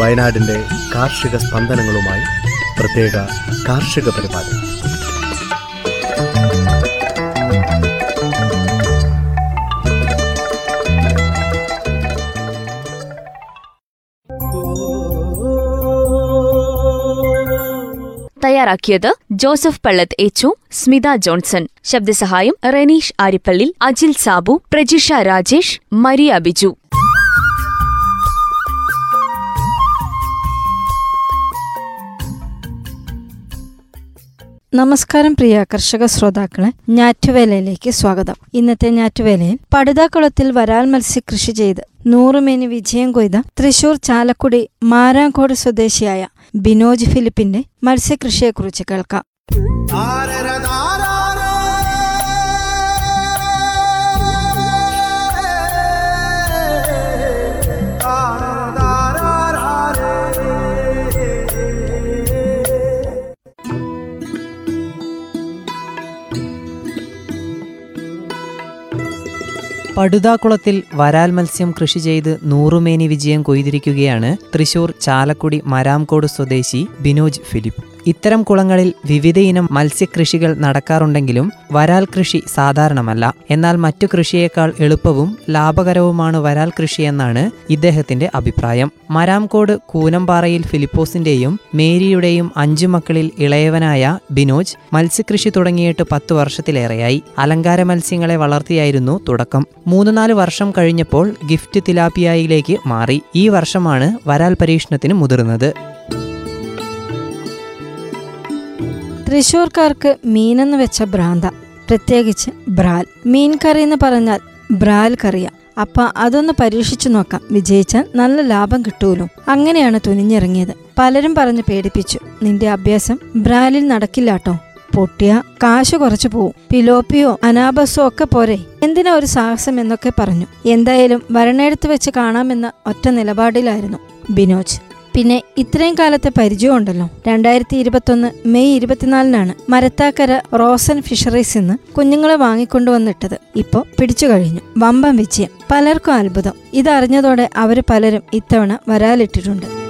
വയനാടിന്റെ കാർഷിക സ്പന്ദനങ്ങളുമായി പ്രത്യേക കാർഷിക പരിപാടി. തയ്യാറാക്കിയത് ജോസഫ് പള്ളത്ത് എച്ചു സ്മിത ജോൺസൺ. ശബ്ദസഹായം റെനീഷ് ആരിപ്പള്ളി അജിൽ സാബു പ്രജിഷ രാജേഷ് മരിയ ബിജു. നമസ്കാരം പ്രിയ കർഷക ശ്രോതാക്കളെ ഞാറ്റുവേലയിലേക്ക് സ്വാഗതം. ഇന്നത്തെ ഞാറ്റുവേലയിൽ പടുതാക്കുളത്തിൽ വരാൽ മത്സ്യ കൃഷി ചെയ്ത് നൂറുമേനി വിജയം കൊയ്ത തൃശൂർ ചാലക്കുടി മാരാങ്കോട് സ്വദേശിയായ ബിനോജ് ഫിലിപ്പിന്റെ മത്സ്യകൃഷിയെക്കുറിച്ച് കേൾക്കാം. പടുതാക്കുളത്തിൽ വരാൽ മത്സ്യം കൃഷി ചെയ്ത് നൂറുമേനി വിജയം കൊയ്തിരിക്കുകയാണ് തൃശൂർ ചാലക്കുടി മരാംകോട് സ്വദേശി ബിനോജ് ഫിലിപ്പ്. ഇത്തരം കുളങ്ങളിൽ വിവിധയിനം മത്സ്യകൃഷികൾ നടക്കാറുണ്ടെങ്കിലും വരാൽ കൃഷി സാധാരണമല്ല. എന്നാൽ മറ്റു കൃഷിയേക്കാൾ എളുപ്പവും ലാഭകരവുമാണ് വരാൽ കൃഷിയെന്നാണ് ഇദ്ദേഹത്തിന്റെ അഭിപ്രായം. മരാംകോട് കൂനമ്പാറയിൽ ഫിലിപ്പോസിന്റെയും മേരിയുടെയും അഞ്ചു മക്കളിൽ ഇളയവനായ ബിനോജ് മത്സ്യകൃഷി തുടങ്ങിയിട്ട് പത്തു വർഷത്തിലേറെയായി. അലങ്കാര മത്സ്യങ്ങളെ വളർത്തിയായിരുന്നു തുടക്കം. മൂന്ന് നാല് വർഷം കഴിഞ്ഞപ്പോൾ ഗിഫ്റ്റ് തിലാപ്പിയായിലേക്ക് മാറി. ഈ വർഷമാണ് വരാൽ പരീക്ഷണത്തിന് മുതിർന്നത്. തൃശൂർക്കാർക്ക് മീനെന്ന് വെച്ച ഭ്രാന്ത. പ്രത്യേകിച്ച് ബ്രാൽ. മീൻ കറി എന്ന് പറഞ്ഞാൽ ബ്രാൽ കറിയാം. അപ്പ അതൊന്ന് പരീക്ഷിച്ചു നോക്കാം. വിജയിച്ചാൽ നല്ല ലാഭം കിട്ടൂലോ? അങ്ങനെയാണ് തുനിഞ്ഞിറങ്ങിയത്. പലരും പറഞ്ഞ് പേടിപ്പിച്ചു. നിന്റെ അഭ്യാസം ബ്രാലിൽ നടക്കില്ലാട്ടോ. പൊട്ടിയ കാശ് കുറച്ചു പോവും. പിലോപ്പിയോ അനാബസോ ഒക്കെ പോരെ. എന്തിനാ ഒരു സാഹസം എന്നൊക്കെ പറഞ്ഞു. എന്തായാലും വരണേടത്ത് വെച്ച് കാണാമെന്ന ഒറ്റ നിലപാടിലായിരുന്നു ബിനോജ്. പിന്നെ ഇത്രയും കാലത്തെ പരിചയമുണ്ടല്ലോ രണ്ടായിരത്തി ഇരുപത്തൊന്ന് മെയ് ഇരുപത്തിനാലിനാണ് മരത്താക്കര റോസൻ ഫിഷറീസ് നിന്ന് കുഞ്ഞുങ്ങളെ വാങ്ങിക്കൊണ്ടുവന്നിട്ടത് ഇപ്പോ പിടിച്ചു കഴിഞ്ഞു. വമ്പം വിജയം. പലർക്കും അത്ഭുതം. ഇതറിഞ്ഞതോടെ അവർ പലരും ഇത്തവണ വരാലിട്ടിട്ടുണ്ട്.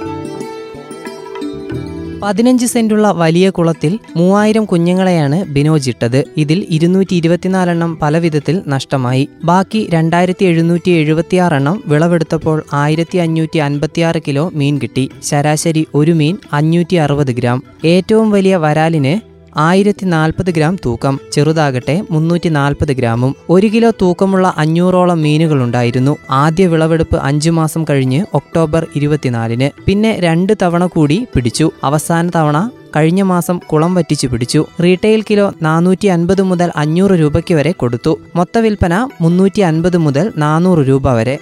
പതിനഞ്ച് സെന്റുള്ള വലിയ കുളത്തിൽ മൂവായിരം കുഞ്ഞുങ്ങളെയാണ് ബിനോജ് ഇട്ടത്. ഇതിൽ ഇരുന്നൂറ്റി ഇരുപത്തിനാലെണ്ണം പല വിധത്തിൽ നഷ്ടമായി. ബാക്കി രണ്ടായിരത്തി എഴുന്നൂറ്റി എഴുപത്തിയാറെണ്ണം വിളവെടുത്തപ്പോൾ ആയിരത്തി അഞ്ഞൂറ്റി അൻപത്തിയാറ് കിലോ മീൻ കിട്ടി. ശരാശരി ഒരു മീൻ അഞ്ഞൂറ്റി അറുപത് ഗ്രാം. ഏറ്റവും വലിയ വരാലിന് ആയിരത്തി നാൽപ്പത് ഗ്രാം തൂക്കം ചെറുതാകട്ടെ മുന്നൂറ്റി നാൽപ്പത് ഗ്രാമും. ഒരു കിലോ തൂക്കമുള്ള അഞ്ഞൂറോളം മീനുകളുണ്ടായിരുന്നു. ആദ്യ വിളവെടുപ്പ് അഞ്ചു മാസം കഴിഞ്ഞ് ഒക്ടോബർ ഇരുപത്തിനാലിന്. പിന്നെ രണ്ട് തവണ കൂടി പിടിച്ചു. അവസാന തവണ കഴിഞ്ഞ മാസം കുളം വറ്റിച്ചു പിടിച്ചു. റീറ്റെയിൽ കിലോ നാനൂറ്റി അൻപത് മുതൽ അഞ്ഞൂറ് രൂപയ്ക്ക് വരെ കൊടുത്തു. മൊത്ത വിൽപ്പന മുന്നൂറ്റി അൻപത് മുതൽ നാനൂറ് രൂപ വരെ.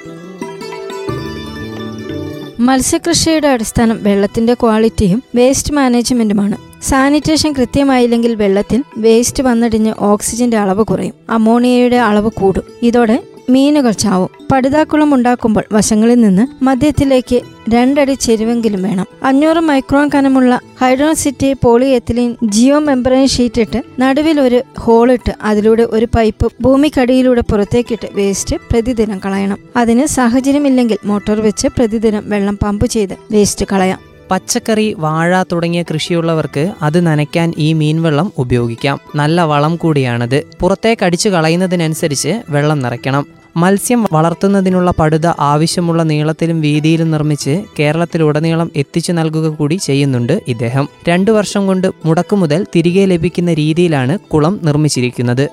മത്സ്യകൃഷിയുടെ അടിസ്ഥാനം വെള്ളത്തിന്റെ ക്വാളിറ്റിയും വേസ്റ്റ് മാനേജ്മെന്റുമാണ്. സാനിറ്റേഷൻ കൃത്യമായില്ലെങ്കിൽ വെള്ളത്തിൽ വേസ്റ്റ് വന്നടിഞ്ഞ് ഓക്സിജന്റെ അളവ് കുറയും. അമോണിയയുടെ അളവ് കൂടും. ഇതോടെ മീനുകൾ ചാവും. പടുതാക്കുളം ഉണ്ടാക്കുമ്പോൾ വശങ്ങളിൽ നിന്ന് മധ്യത്തിലേക്ക് രണ്ടടി ചെരുവെങ്കിലും വേണം. അഞ്ഞൂറ് മൈക്രോൺ കനമുള്ള high density polyethylene geo membrane ഷീറ്റിട്ട് നടുവിൽ ഒരു ഹോളിട്ട് അതിലൂടെ ഒരു പൈപ്പ് ഭൂമിക്കടിയിലൂടെ പുറത്തേക്കിട്ട് വേസ്റ്റ് പ്രതിദിനം കളയണം. അതിന് സാഹചര്യമില്ലെങ്കിൽ മോട്ടോർ വെച്ച് പ്രതിദിനം വെള്ളം പമ്പ് ചെയ്ത് വേസ്റ്റ് കളയാം. പച്ചക്കറി വാഴ തുടങ്ങിയ കൃഷിയുള്ളവർക്ക് അത് നനയ്ക്കാൻ ഈ മീൻവെള്ളം ഉപയോഗിക്കാം. നല്ല വളം കൂടിയാണത്. പുറത്തേക്ക് അടിച്ചു കളയുന്നതിനനുസരിച്ച് വെള്ളം നിറയ്ക്കണം. മത്സ്യം വളർത്തുന്നതിനുള്ള പടുത ആവശ്യമുള്ള നീളത്തിലും വീതിയിലും നിർമ്മിച്ച് കേരളത്തിലുടനീളം എത്തിച്ചു നൽകുക കൂടി ചെയ്യുന്നുണ്ട് ഇദ്ദേഹം. രണ്ടു വർഷം കൊണ്ട് മുടക്കു മുതൽ തിരികെ ലഭിക്കുന്ന രീതിയിലാണ് കുളം നിർമ്മിച്ചിരിക്കുന്നത്.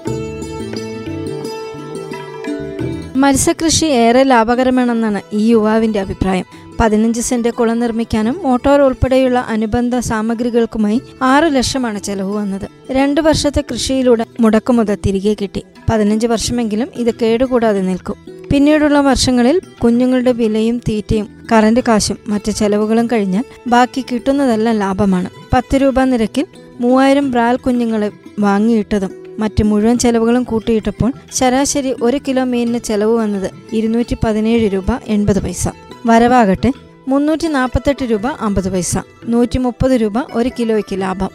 മത്സ്യകൃഷി ഏറെ ലാഭകരമാണെന്നാണ് ഈ യുവാവിന്റെ അഭിപ്രായം. പതിനഞ്ച് സെന്റ് കുളം നിർമ്മിക്കാനും മോട്ടോർ ഉൾപ്പെടെയുള്ള അനുബന്ധ സാമഗ്രികൾക്കുമായി ആറ് ലക്ഷമാണ് ചെലവ് വന്നത്. രണ്ടു വർഷത്തെ കൃഷിയിലൂടെ മുടക്കുമുതൽ തിരികെ കിട്ടി. പതിനഞ്ച് വർഷമെങ്കിലും ഇത് കേടുകൂടാതെ നിൽക്കും. പിന്നീടുള്ള വർഷങ്ങളിൽ കുഞ്ഞുങ്ങളുടെ വിലയും തീറ്റയും കറന്റ് കാശും മറ്റ് ചെലവുകളും കഴിഞ്ഞാൽ ബാക്കി കിട്ടുന്നതെല്ലാം ലാഭമാണ്. പത്ത് രൂപ നിരക്കിൽ മൂവായിരം ബ്രാൽ കുഞ്ഞുങ്ങളെ വാങ്ങിയിട്ടതും മറ്റ് മുഴുവൻ ചെലവുകളും കൂട്ടിയിട്ടപ്പോൾ ശരാശരി ഒരു കിലോ മീനിന് ചെലവ് വന്നത് ഇരുന്നൂറ്റി പതിനേഴ് രൂപ എൺപത് പൈസ. വരവാകട്ടെ മുന്നൂറ്റി നാൽപ്പത്തെട്ട് രൂപ അമ്പത് പൈസ. നൂറ്റി മുപ്പത് രൂപ ഒരു കിലോയ്ക്ക് ലാഭം.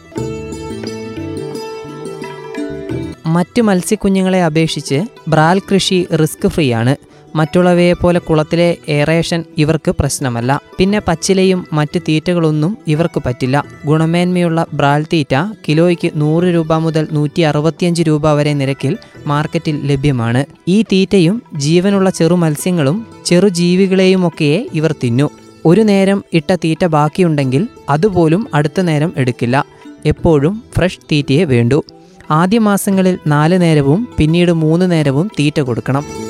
മറ്റ് മത്സ്യക്കുഞ്ഞുങ്ങളെ അപേക്ഷിച്ച് ബ്രാൽ കൃഷി റിസ്ക് ഫ്രീ ആണ് മറ്റുള്ളവയെ പോലെ കുളത്തിലെ എയറേഷൻ ഇവർക്ക് പ്രശ്നമല്ല. പിന്നെ പച്ചിലയും മറ്റ് തീറ്റകളൊന്നും ഇവർക്ക് പറ്റില്ല. ഗുണമേന്മയുള്ള ബ്രാൽ തീറ്റ കിലോയ്ക്ക് നൂറ് രൂപ മുതൽ നൂറ്റി അറുപത്തിയഞ്ച് രൂപ വരെ നിരക്കിൽ മാർക്കറ്റിൽ ലഭ്യമാണ്. ഈ തീറ്റയും ജീവനുള്ള ചെറു മത്സ്യങ്ങളും ചെറുജീവികളെയുമൊക്കെയേ ഇവർ തിന്നു. ഒരു നേരം ഇട്ട തീറ്റ ബാക്കിയുണ്ടെങ്കിൽ അതുപോലും അടുത്ത നേരം എടുക്കില്ല. എപ്പോഴും ഫ്രഷ് തീറ്റയെ വേണ്ടു. ആദ്യ മാസങ്ങളിൽ നാല് നേരവും പിന്നീട് മൂന്ന് നേരവും തീറ്റ കൊടുക്കണം.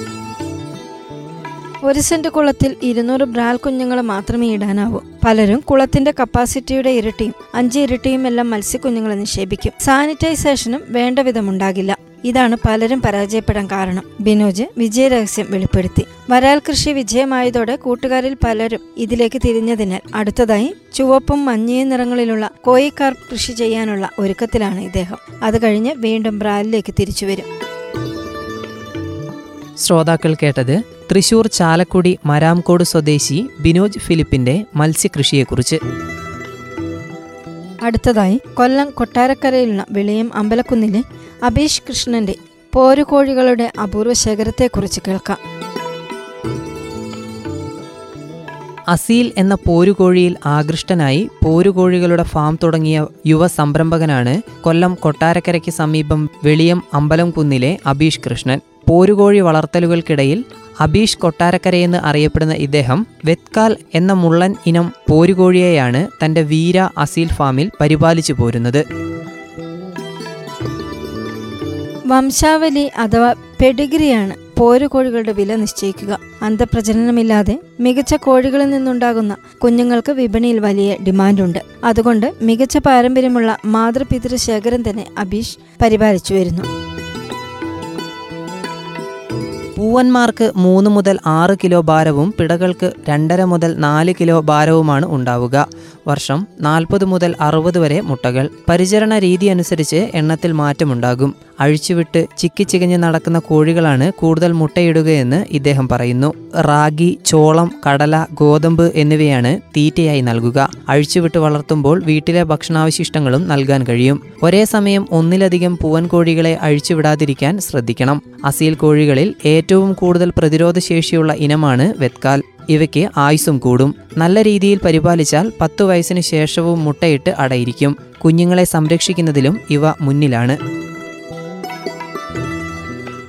ഒരു സെന്റ് കുളത്തിൽ ഇരുന്നൂറ് ബ്രാൽ കുഞ്ഞുങ്ങളെ മാത്രമേ ഇടാനാവൂ. പലരും കുളത്തിന്റെ കപ്പാസിറ്റിയുടെ ഇരട്ടിയും അഞ്ച് ഇരട്ടിയും എല്ലാം മത്സ്യക്കുഞ്ഞുങ്ങളെ നിക്ഷേപിക്കും. സാനിറ്റൈസേഷനും വേണ്ട വിധമുണ്ടാകില്ല. ഇതാണ് പലരും പരാജയപ്പെടാൻ കാരണം. ബിനോജ് വിജയരഹസ്യം വെളിപ്പെടുത്തി. വരാൽ കൃഷി വിജയമായതോടെ കൂട്ടുകാരിൽ പലരും ഇതിലേക്ക് തിരിഞ്ഞതിനാൽ അടുത്തതായി ചുവപ്പും മഞ്ഞയും നിറങ്ങളിലുള്ള കോയിക്കാർ കൃഷി ചെയ്യാനുള്ള ഒരുക്കത്തിലാണ് ഇദ്ദേഹം. അത് കഴിഞ്ഞ് വീണ്ടും ബ്രാലിലേക്ക് തിരിച്ചുവരും ശ്രോതാക്കൾ കേട്ടത് തൃശൂർ ചാലക്കുടി മരാംകോട് സ്വദേശി ബിനോജ് ഫിലിപ്പിന്റെ മത്സ്യകൃഷിയെക്കുറിച്ച്. അടുത്തതായി കൊല്ലം കൊട്ടാരക്കരയിലുള്ള വെളിയം അമ്പലക്കുന്നിലെ അബീഷ് കൃഷ്ണന്റെ പോരുകോഴികളുടെ അപൂർവ ശേഖരത്തെക്കുറിച്ച് കേൾക്കാം. അസീൽ എന്ന പോരുകോഴിയിൽ ആകൃഷ്ടനായി പോരുകോഴികളുടെ ഫാം തുടങ്ങിയ യുവ സംരംഭകനാണ് കൊല്ലം കൊട്ടാരക്കരയ്ക്ക് സമീപം വെളിയം അമ്പലം കുന്നിലെ അബീഷ് കൃഷ്ണൻ. പോരുകോഴി വളർത്തലുകൾക്കിടയിൽ അബീഷ് കൊട്ടാരക്കരയെന്ന് അറിയപ്പെടുന്ന ഇദ്ദേഹം വെത്കാൽ എന്ന മുള്ളൻ ഇനം പോരുകോഴിയെയാണ് തന്റെ വീര അസീൽ ഫാമിൽ പരിപാലിച്ചു പോരുന്നത്. വംശാവലി അഥവാ പെഡിഗ്രിയാണ് പോരുകോഴികളുടെ വില നിശ്ചയിക്കുക. അന്തപ്രജനനമില്ലാതെ മികച്ച കോഴികളിൽ നിന്നുണ്ടാകുന്ന കുഞ്ഞുങ്ങൾക്ക് വിപണിയിൽ വലിയ ഡിമാൻഡുണ്ട്. അതുകൊണ്ട് മികച്ച പാരമ്പര്യമുള്ള മാതൃപിതൃ ശേഖരം തന്നെ അബീഷ് പരിപാലിച്ചു വരുന്നു. പൂവന്മാർക്ക് മൂന്ന് മുതൽ ആറ് കിലോ ഭാരവും പിടകൾക്ക് രണ്ടര മുതൽ നാല് കിലോ ഭാരവുമാണ് ഉണ്ടാവുക. വർഷം നാൽപ്പത് മുതൽ അറുപത് വരെ മുട്ടകൾ. പരിചരണ രീതി അനുസരിച്ച് എണ്ണത്തിൽ മാറ്റമുണ്ടാകും. അഴിച്ചുവിട്ട് ചിക്കിച്ചികഞ്ഞ് നടക്കുന്ന കോഴികളാണ് കൂടുതൽ മുട്ടയിടുകയെന്ന് ഇദ്ദേഹം പറയുന്നു. റാഗി ചോളം കടല ഗോതമ്പ് എന്നിവയാണ് തീറ്റയായി നൽകുക. അഴിച്ചുവിട്ട് വളർത്തുമ്പോൾ വീട്ടിലെ ഭക്ഷണാവശിഷ്ടങ്ങളും നൽകാൻ കഴിയും. ഒരേ സമയം ഒന്നിലധികം പൂവൻ കോഴികളെ അഴിച്ചുവിടാതിരിക്കാൻ ശ്രദ്ധിക്കണം. അസീൽ കോഴികളിൽ ഏറ്റവും കൂടുതൽ പ്രതിരോധ ശേഷിയുള്ള ഇനമാണ് വെത്കാൽ. ഇവയ്ക്ക് ആയുസ്സും കൂടും. നല്ല രീതിയിൽ പരിപാലിച്ചാൽ പത്തു വയസ്സിന് ശേഷവും മുട്ടയിട്ട് അടയിരിക്കും. കുഞ്ഞുങ്ങളെ സംരക്ഷിക്കുന്നതിലും ഇവ മുന്നിലാണ്.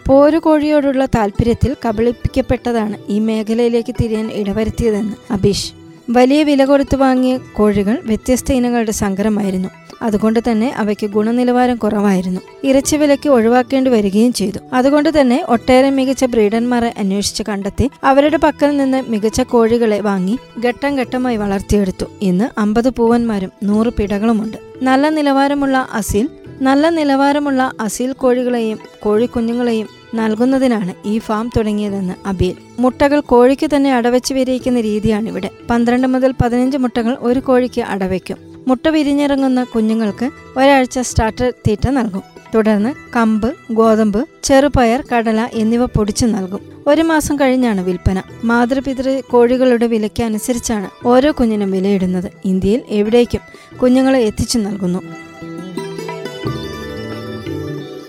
പോരുകോഴിയോടുള്ള താല്പര്യത്തിൽ കബളിപ്പിക്കപ്പെട്ടതാണ് ഈ മേഖലയിലേക്ക് തിരിയാൻ ഇടവരുത്തിയതെന്ന് അബീഷ്. വലിയ വില കൊടുത്തു വാങ്ങിയ കോഴികൾ വ്യത്യസ്ത ഇനങ്ങളുടെ സങ്കരമായിരുന്നു അതുകൊണ്ട് തന്നെ അവയ്ക്ക് ഗുണനിലവാരം കുറവായിരുന്നു. ഇറച്ചി വിലയ്ക്ക് ഒഴിവാക്കേണ്ടി വരികയും ചെയ്തു. അതുകൊണ്ട് തന്നെ ഒട്ടേറെ മികച്ച ബ്രീഡന്മാരെ അന്വേഷിച്ച് കണ്ടെത്തി അവരുടെ പക്കൽ നിന്ന് മികച്ച കോഴികളെ വാങ്ങി ഘട്ടം ഘട്ടമായി വളർത്തിയെടുത്തു. ഇന്ന് അമ്പത് പൂവന്മാരും നൂറ് പിടകളുമുണ്ട്. നല്ല നിലവാരമുള്ള അസീൽ നല്ല നിലവാരമുള്ള അസീൽ കോഴികളെയും കോഴിക്കുഞ്ഞുങ്ങളെയും നൽകുന്നതിനാണ് ഈ ഫാം തുടങ്ങിയതെന്ന് അബീൽ. മുട്ടകൾ കോഴിക്ക് തന്നെ അടവച്ച് വിരിയിക്കുന്ന രീതിയാണിവിടെ. പന്ത്രണ്ട് മുതൽ പതിനഞ്ച് മുട്ടകൾ ഒരു കോഴിക്ക് അടവയ്ക്കും മുട്ട വിരിഞ്ഞിറങ്ങുന്ന കുഞ്ഞുങ്ങൾക്ക് ഒരാഴ്ച സ്റ്റാർട്ടർ തീറ്റ നൽകും. തുടർന്ന് കമ്പ് ഗോതമ്പ് ചെറുപയർ കടല എന്നിവ പൊടിച്ചു നൽകും. ഒരു മാസം കഴിഞ്ഞാണ് വിൽപ്പന. മാതൃപിതൃ കോഴികളുടെ വിലയ്ക്ക് അനുസരിച്ചാണ് ഓരോ കുഞ്ഞിനും വിലയിടുന്നത്. ഇന്ത്യയിൽ എവിടേക്കും കുഞ്ഞുങ്ങളെ എത്തിച്ചു നൽകുന്നു.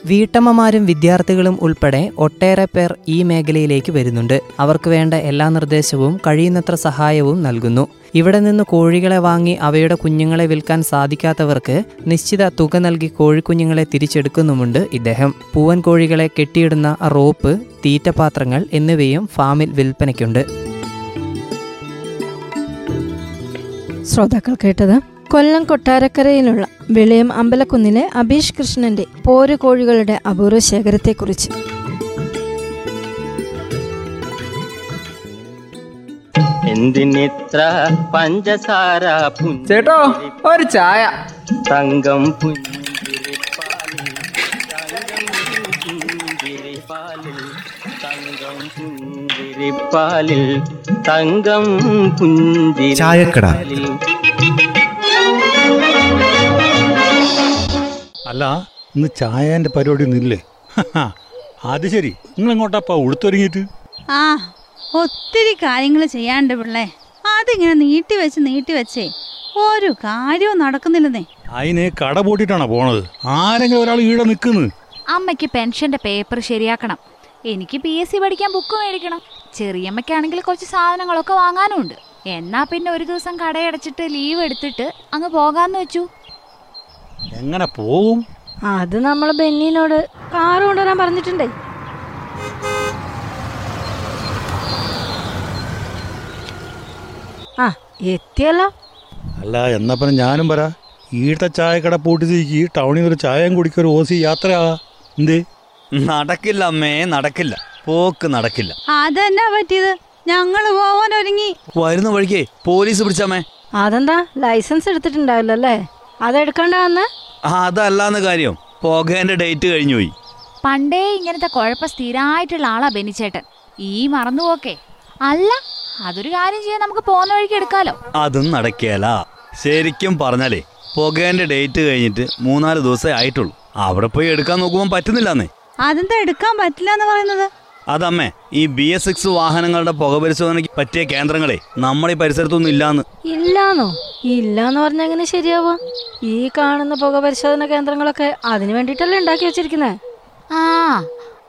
വീട്ടമ്മമാരും വിദ്യാർത്ഥികളും ഉൾപ്പെടെ ഒട്ടേറെ പേർ ഈ മേഖലയിലേക്ക് വരുന്നുണ്ട്. അവർക്ക് വേണ്ട എല്ലാ നിർദ്ദേശവും കഴിയുന്നത്ര സഹായവും നൽകുന്നു. ഇവിടെ നിന്ന് കോഴികളെ വാങ്ങി അവയുടെ കുഞ്ഞുങ്ങളെ വിൽക്കാൻ സാധിക്കാത്തവർക്ക് നിശ്ചിത തുക നൽകി കോഴിക്കുഞ്ഞുങ്ങളെ തിരിച്ചെടുക്കുന്നുമുണ്ട് ഇദ്ദേഹം. പൂവൻ കോഴികളെ കെട്ടിയിടുന്ന റോപ്പ് തീറ്റപാത്രങ്ങൾ എന്നിവയും ഫാമിൽ വിൽപ്പനയ്ക്കുണ്ട്. ശ്രോതാക്കൾ കേട്ടത് കൊല്ലം കൊട്ടാരക്കരയിലുള്ള വെളിയം അമ്പലക്കുന്നിലെ അബീഷ് കൃഷ്ണന്റെ പോര് കോഴികളുടെ അപൂർവ ശേഖരത്തെക്കുറിച്ച്. എന്തിനിത്ര പഞ്ചസാര ചേട്ടോ ഒരു ചായ. തങ്കം പുഞ്ചിരിപ്പാലിൽ തങ്കം പുഞ്ചിരിപ്പാലിൽ തങ്കം പുഞ്ചിരിപ്പാലിൽ അല്ല ഇന്ന് ചായന്റെ പരിപാടി ഒന്നില്ലേ അത് ശരി. നിങ്ങൾ എങ്ങോട്ടാപ്പാ ഉടുത്തൊരുങ്ങിയിട്ട്? ആ ഒത്തിരി കാര്യങ്ങൾ ചെയ്യാണ്ട് പിള്ളേ. അതിങ്ങനെ നീട്ടി വെച്ച് നീട്ടി വെച്ചേ. ഒരു കാര്യവും നടക്കുന്നില്ലെന്നേ. അതിന് കട പൂട്ടിട്ടാണോ പോണത്? ആരെങ്കിലും ഒരാൾ ഈടെ നിൽക്കുന്നു? അമ്മയ്ക്ക് പെൻഷന്റെ പേപ്പർ ശരിയാക്കണം. എനിക്ക് പി എസ് സി പഠിക്കാൻ ബുക്ക് മേടിക്കണം. ചെറിയമ്മയ്ക്കാണെങ്കിൽ കുറച്ച് സാധനങ്ങളൊക്കെ വാങ്ങാനുണ്ട്. എന്നാ പിന്നെ ഒരു ദിവസം കടയടച്ചിട്ട് ലീവ് എടുത്തിട്ട് അങ്ങ് പോകാന്ന് വെച്ചു. എങ്ങനെ പോവും? അത് നമ്മൾ ബെന്നിനോട് കാറ് കൊണ്ടുവരാൻ പറഞ്ഞിട്ടുണ്ടേ. ആ എത്തിയല്ലോ. അല്ല എന്നാ പിന്നെ ഞാനും പറ ഈട്ട ചായക്കട പൂട്ടിക്ക് ടൗണിൽ ഒരു ചായയും കുടിക്കുക ഒരു ഓസി യാത്ര എന്തേ? നടക്കില്ല അമ്മേ നടക്കില്ല. പോക്ക് നടക്കില്ല. അതെന്നാ പറ്റിയത്? ഞങ്ങൾ പോവാൻ ഒരുങ്ങി വരുന്ന വഴിക്കേ പോലീസ് പിടിച്ചമ്മേ. അതെന്താ? ലൈസൻസ് എടുത്തിട്ടുണ്ടാവില്ലല്ലേ? അതെടുക്കണ്ട വന്ന് അതല്ലാന്ന് കാര്യം. പോകേന്റെ ഡേറ്റ് കഴിഞ്ഞു പോയി പണ്ടേ ഇങ്ങനത്തെ കുഴപ്പം സ്ഥിരമായിട്ടുള്ള ആളാ ബെനിച്ചേട്ടൻ ഈ മറന്നുപോക്കേ. അല്ല അതൊരു കാര്യം ചെയ്യാൻ നമുക്ക് പോകുന്ന വഴിക്ക് എടുക്കാലോ. അതും നടക്കേല. ശരിക്കും പറഞ്ഞാലേ പുകേന്റെ ഡേറ്റ് കഴിഞ്ഞിട്ട് മൂന്നാൽ ദിവസമേ ആയിട്ടുള്ളൂ. അവിടെ പോയി എടുക്കാൻ നോക്കുമ്പോൾ പറ്റുന്നില്ലെന്നേ. അതെന്താ എടുക്കാൻ പറ്റില്ല എന്ന് പറയുന്നത്? അതമ്മേ ഈ ബി എസ് സിക്സ് വാഹനങ്ങളുടെ പുക പരിശോധനയ്ക്ക് പറ്റിയ കേന്ദ്രങ്ങളെ നമ്മുടെ ഈ പരിസരത്തൊന്നും ഇല്ലാന്ന്. ഇല്ലാന്നോ? ഇല്ലാന്ന് പറഞ്ഞ എങ്ങനെ ശരിയാവുക? ഈ കാണുന്ന പുക പരിശോധന കേന്ദ്രങ്ങളൊക്കെ അതിനു വേണ്ടിയിട്ടല്ലേ ഉണ്ടാക്കി വെച്ചിരിക്കുന്നേ? ആ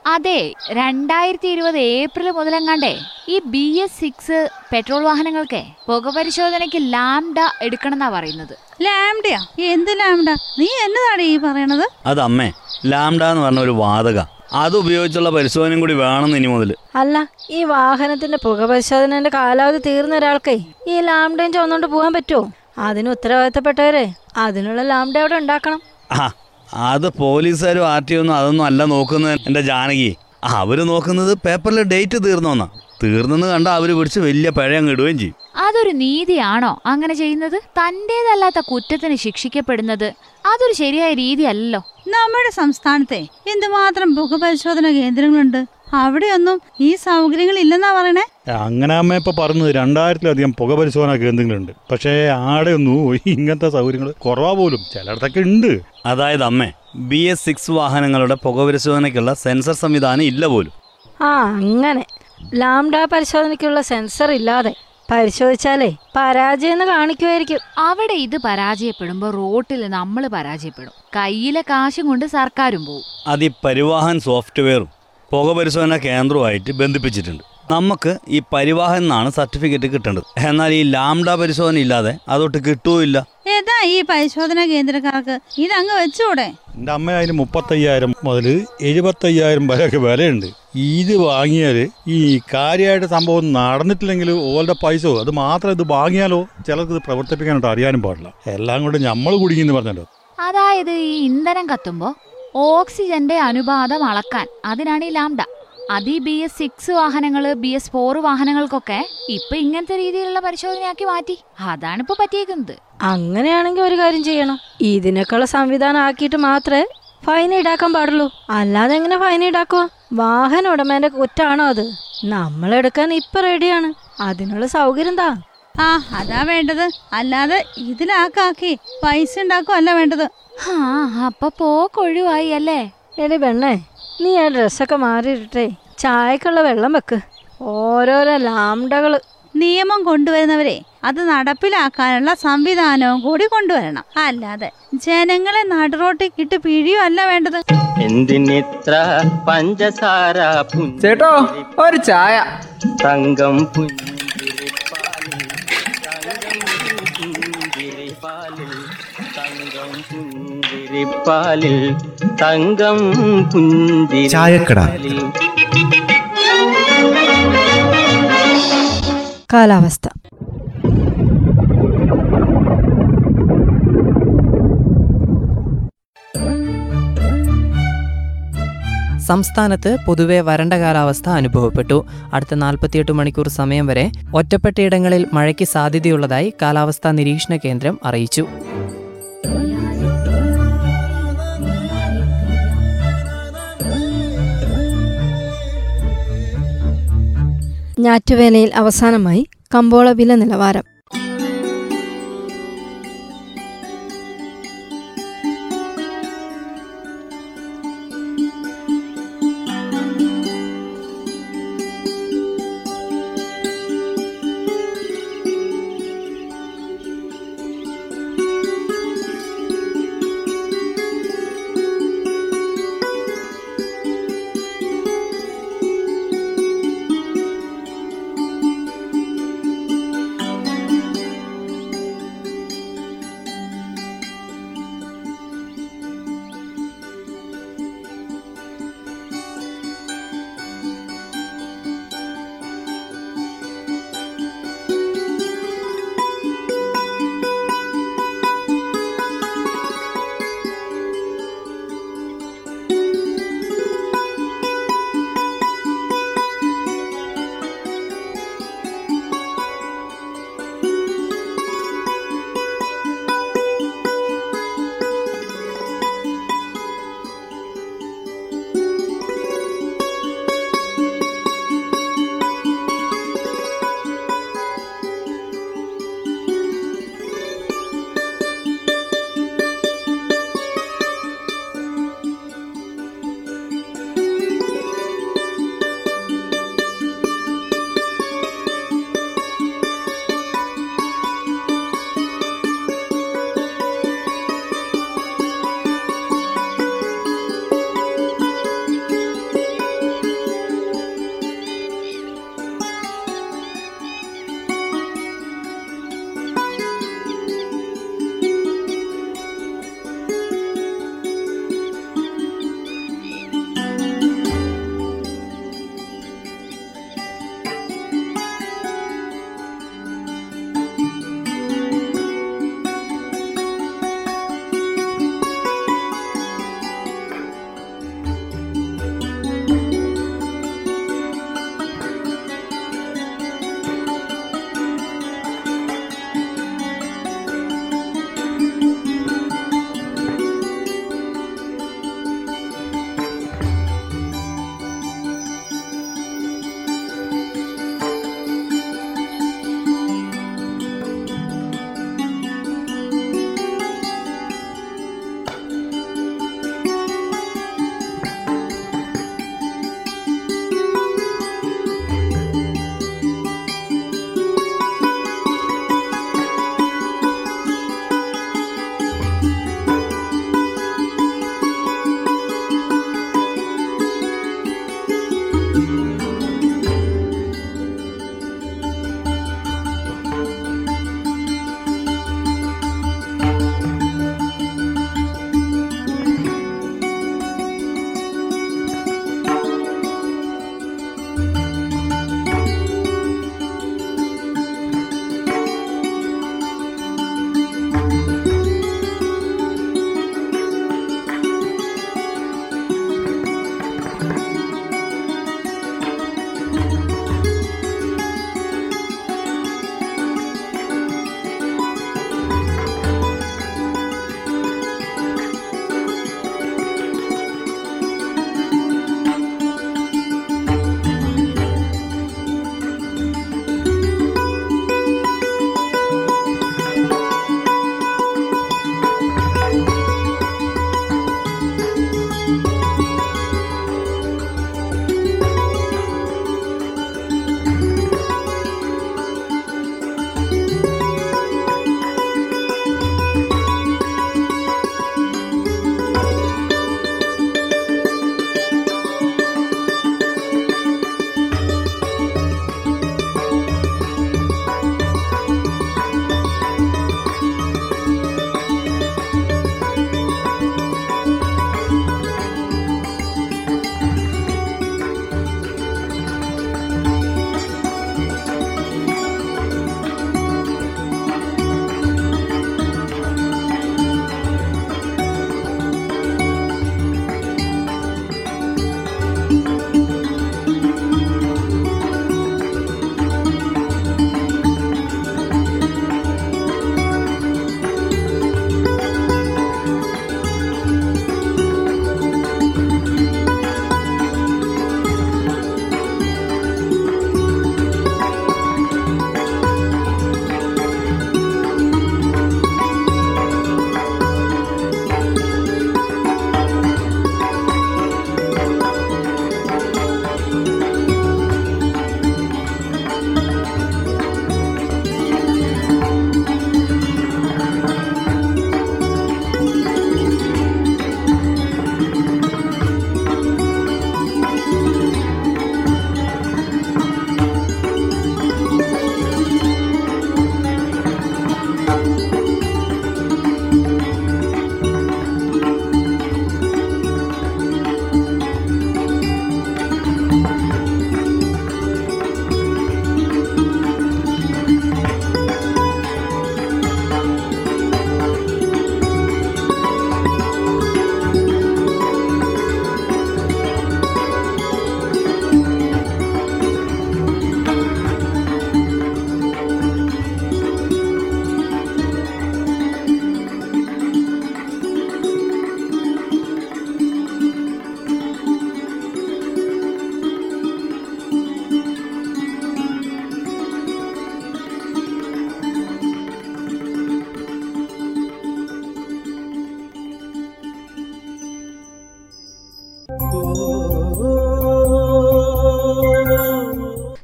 അതെ. രണ്ടായിരത്തി ഇരുപത് ഏപ്രിൽ മുതലെങ്ങാണ്ടേ ഈ ബി എസ് സിക്സ് പെട്രോൾ വാഹനങ്ങൾക്ക് പുക പരിശോധനയ്ക്ക് ലാംഡ എടുക്കണമെന്നാ പറയുന്നത്. ലാംഡയാ? എന്ത് ലാംഡ? നീ എന്നതാണ് ഈ പറയണത്? അമ്മേ ലാംഡ എന്ന് പറഞ്ഞ ഒരു വാതക. അത് ഉപയോഗിച്ചുള്ള പരിശോധന കൂടി വേണം ഇനി മുതൽ അല്ല ഈ വാഹനത്തിന്റെ പുക പരിശോധനന്റെ കാലാവധി തീർന്ന ഒരാൾക്കേ ഈ ലാംഡയും ചുവന്നുകൊണ്ട് പോകാൻ പറ്റുമോ അതിന് ഉത്തരവാദിത്തപ്പെട്ടവരെ അതിനുള്ള ലാംഡ അവിടെ ഉണ്ടാക്കണം. ആ അത് പോലീസുകാരും ആർ ടി ഒന്നും അതൊന്നും അല്ല നോക്കുന്നത് എന്റെ ജാനകി. അവർ നോക്കുന്നത് പേപ്പറിൽ ഡേറ്റ് തീർന്നോന്നാ. തീർന്നെന്ന് കണ്ട അവർ പിടിച്ച് വലിയ പഴയ ഇടുകയും ചെയ്യും. അതൊരു നീതിയാണോ അങ്ങനെ ചെയ്യുന്നത്? തന്റേതല്ലാത്ത കുറ്റത്തിന് ശിക്ഷിക്കപ്പെടുന്നത് അതൊരു ശരിയായ രീതിയല്ലല്ലോ. നമ്മുടെ സംസ്ഥാനത്തെ എന്തുമാത്രം മുഖപരിശോധന കേന്ദ്രങ്ങളുണ്ട്? അവിടെയൊന്നും ഈ സൗകര്യങ്ങൾ ഇല്ലെന്നാ പറയണേ അങ്ങനെ അമ്മ ഇപ്പൊ പറഞ്ഞത് രണ്ടായിരത്തിലധികം പുക പരിശോധന കേന്ദ്രങ്ങളുണ്ട് പക്ഷേ ആടെയൊന്നും ഇങ്ങനത്തെ സൗകര്യങ്ങൾ കുറവാ പോലും. ചിലയിടത്തൊക്കെ ഉണ്ട്. അതായത് അമ്മേ ബി എസ് സിക്സ് വാഹനങ്ങളുടെ പുക പരിശോധനയ്ക്കുള്ള സെൻസർ സംവിധാനം ഇല്ല പോലും. ആ അങ്ങനെ. ലാംഡ പരിശോധനയ്ക്കുള്ള സെൻസർ ഇല്ലാതെ പരിശോധിച്ചാലേ പരാജയം എന്ന് കാണിക്കുമായിരിക്കും അവിടെ ഇത് പരാജയപ്പെടുമ്പോ റോട്ടിൽ നമ്മൾ പരാജയപ്പെടും. കയ്യിലെ കാശും കൊണ്ട് സർക്കാരും പോവും. അത് ഈ പരിവാഹൻ സോഫ്റ്റ്വെയറും പുക പരിശോധന കേന്ദ്രവുമായിട്ട് ബന്ധിപ്പിച്ചിട്ടുണ്ട്. നമുക്ക് ഈ പരിവാഹൻ എന്നാണ് സർട്ടിഫിക്കറ്റ് കിട്ടേണ്ടത്. എന്നാൽ ഈ ലാംഡ പരിശോധന ഇല്ലാതെ അതൊട്ട് കിട്ടുകയില്ല ഏതാ ഈ പരിശോധന കേന്ദ്രക്കാർക്ക്? ഇതങ്ങ് വെച്ചൂടെ? എന്റെ അമ്മയായാലും മുപ്പത്തയ്യായിരം മുതൽ എഴുപത്തയ്യായിരം വരെയൊക്കെ വിലയുണ്ട്. ഇത് വാങ്ങിയാൽ ഈ കാര്യമായിട്ട് സംഭവം നടന്നിട്ടില്ലെങ്കിൽ ഓളുടെ പൈസ അത് മാത്രം ഇത് വാങ്ങിയാലോ? ചിലർക്ക് ഇത് പ്രവർത്തിപ്പിക്കാനായിട്ട് അറിയാനും പാടില്ല. എല്ലാം കൊണ്ട് നമ്മൾ കുടുങ്ങിയെന്ന് പറഞ്ഞല്ലോ. അതായത് ഈ ഇന്ധനം കത്തുമ്പോൾ ഓക്സിജന്റെ അനുപാതം അളക്കാൻ. അതിനാണ് ഈ ലാംഡ. അത് ഈ ബി എസ് സിക്സ് വാഹനങ്ങൾ ബി എസ് ഫോർ വാഹനങ്ങൾക്കൊക്കെ ഇപ്പൊ ഇങ്ങനത്തെ രീതിയിലുള്ള പരിശോധനയാക്കി മാറ്റി. അതാണ് ഇപ്പൊ പറ്റിയേക്കുന്നത്. അങ്ങനെയാണെങ്കിൽ ഒരു കാര്യം ചെയ്യണം. ഇതിനൊക്കെയുള്ള സംവിധാനം ആക്കിയിട്ട് മാത്രമേ ഫൈൻ ഈടാക്കാൻ പാടുള്ളൂ. അല്ലാതെ എങ്ങനെ ഫൈൻ ഈടാക്കുക? വാഹന ഉടമേന്റെ കുറ്റാണോ അത്? നമ്മളെടുക്കാൻ ഇപ്പൊ റെഡിയാണ് അതിനുള്ള സൗകര്യം താ. ആ അതാ വേണ്ടത്. അല്ലാതെ ഇതിലാക്കാക്കി പൈസ ഉണ്ടാക്കും അല്ല വേണ്ടത്. ആ അപ്പൊ പോക്കൊഴിവായി അല്ലേ? എടി പെണ്ണേ നീ ആ ഡ്രസ്സൊക്കെ മാറിയിട്ടെ ചായക്കുള്ള വെള്ളം വെക്ക്. ഓരോരോ ലാംഡകൾ. നിയമം കൊണ്ടുവരുന്നവരെ അത് നടപ്പിലാക്കാനുള്ള സംവിധാനവും കൂടി കൊണ്ടുവരണം. അല്ലാതെ ജനങ്ങളെ നടുറോട്ടേക്കിട്ട് പിഴിയും അല്ല വേണ്ടത്. എന്തിനിത്ര പഞ്ചസാര ചേട്ടോ ഒരു ചായ. തങ്കം പുഞ്ചിരിപ്പാലിൽ പുഞ്ചിരിപ്പാലിൽ തങ്കം ചായക്കട. പുഞ്ചിരിപ്പാലിൽ കാലാവസ്ഥ. സംസ്ഥാനത്ത് പൊതുവെ വരണ്ട കാലാവസ്ഥ അനുഭവപ്പെട്ടു. അടുത്ത നാൽപ്പത്തിയെട്ട് മണിക്കൂർ സമയം വരെ ഒറ്റപ്പെട്ടയിടങ്ങളിൽ മഴയ്ക്ക് സാധ്യതയുള്ളതായി കാലാവസ്ഥാ നിരീക്ഷണ കേന്ദ്രം അറിയിച്ചു. ഞാറ്റുവേലയിൽ അവസാനമായി കമ്പോള വില നിലവാരം.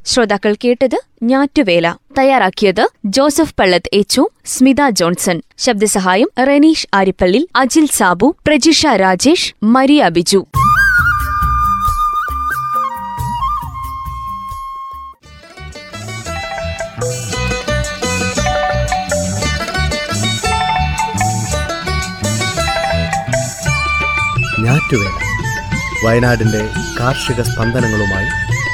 ശ്രോതാക്കൾ കേട്ടത് ഞാറ്റുവേല. തയ്യാറാക്കിയത് ജോസഫ് പള്ളത്ത് എച്ചു സ്മിത ജോൺസൺ. ശബ്ദസഹായം റെനീഷ് ആരിപ്പള്ളി അജിൽ സാബു പ്രജിഷ രാജേഷ് മരിയ ബിജു. വയനാടിന്റെ കാർഷിക സ്പന്ദനങ്ങളുമായി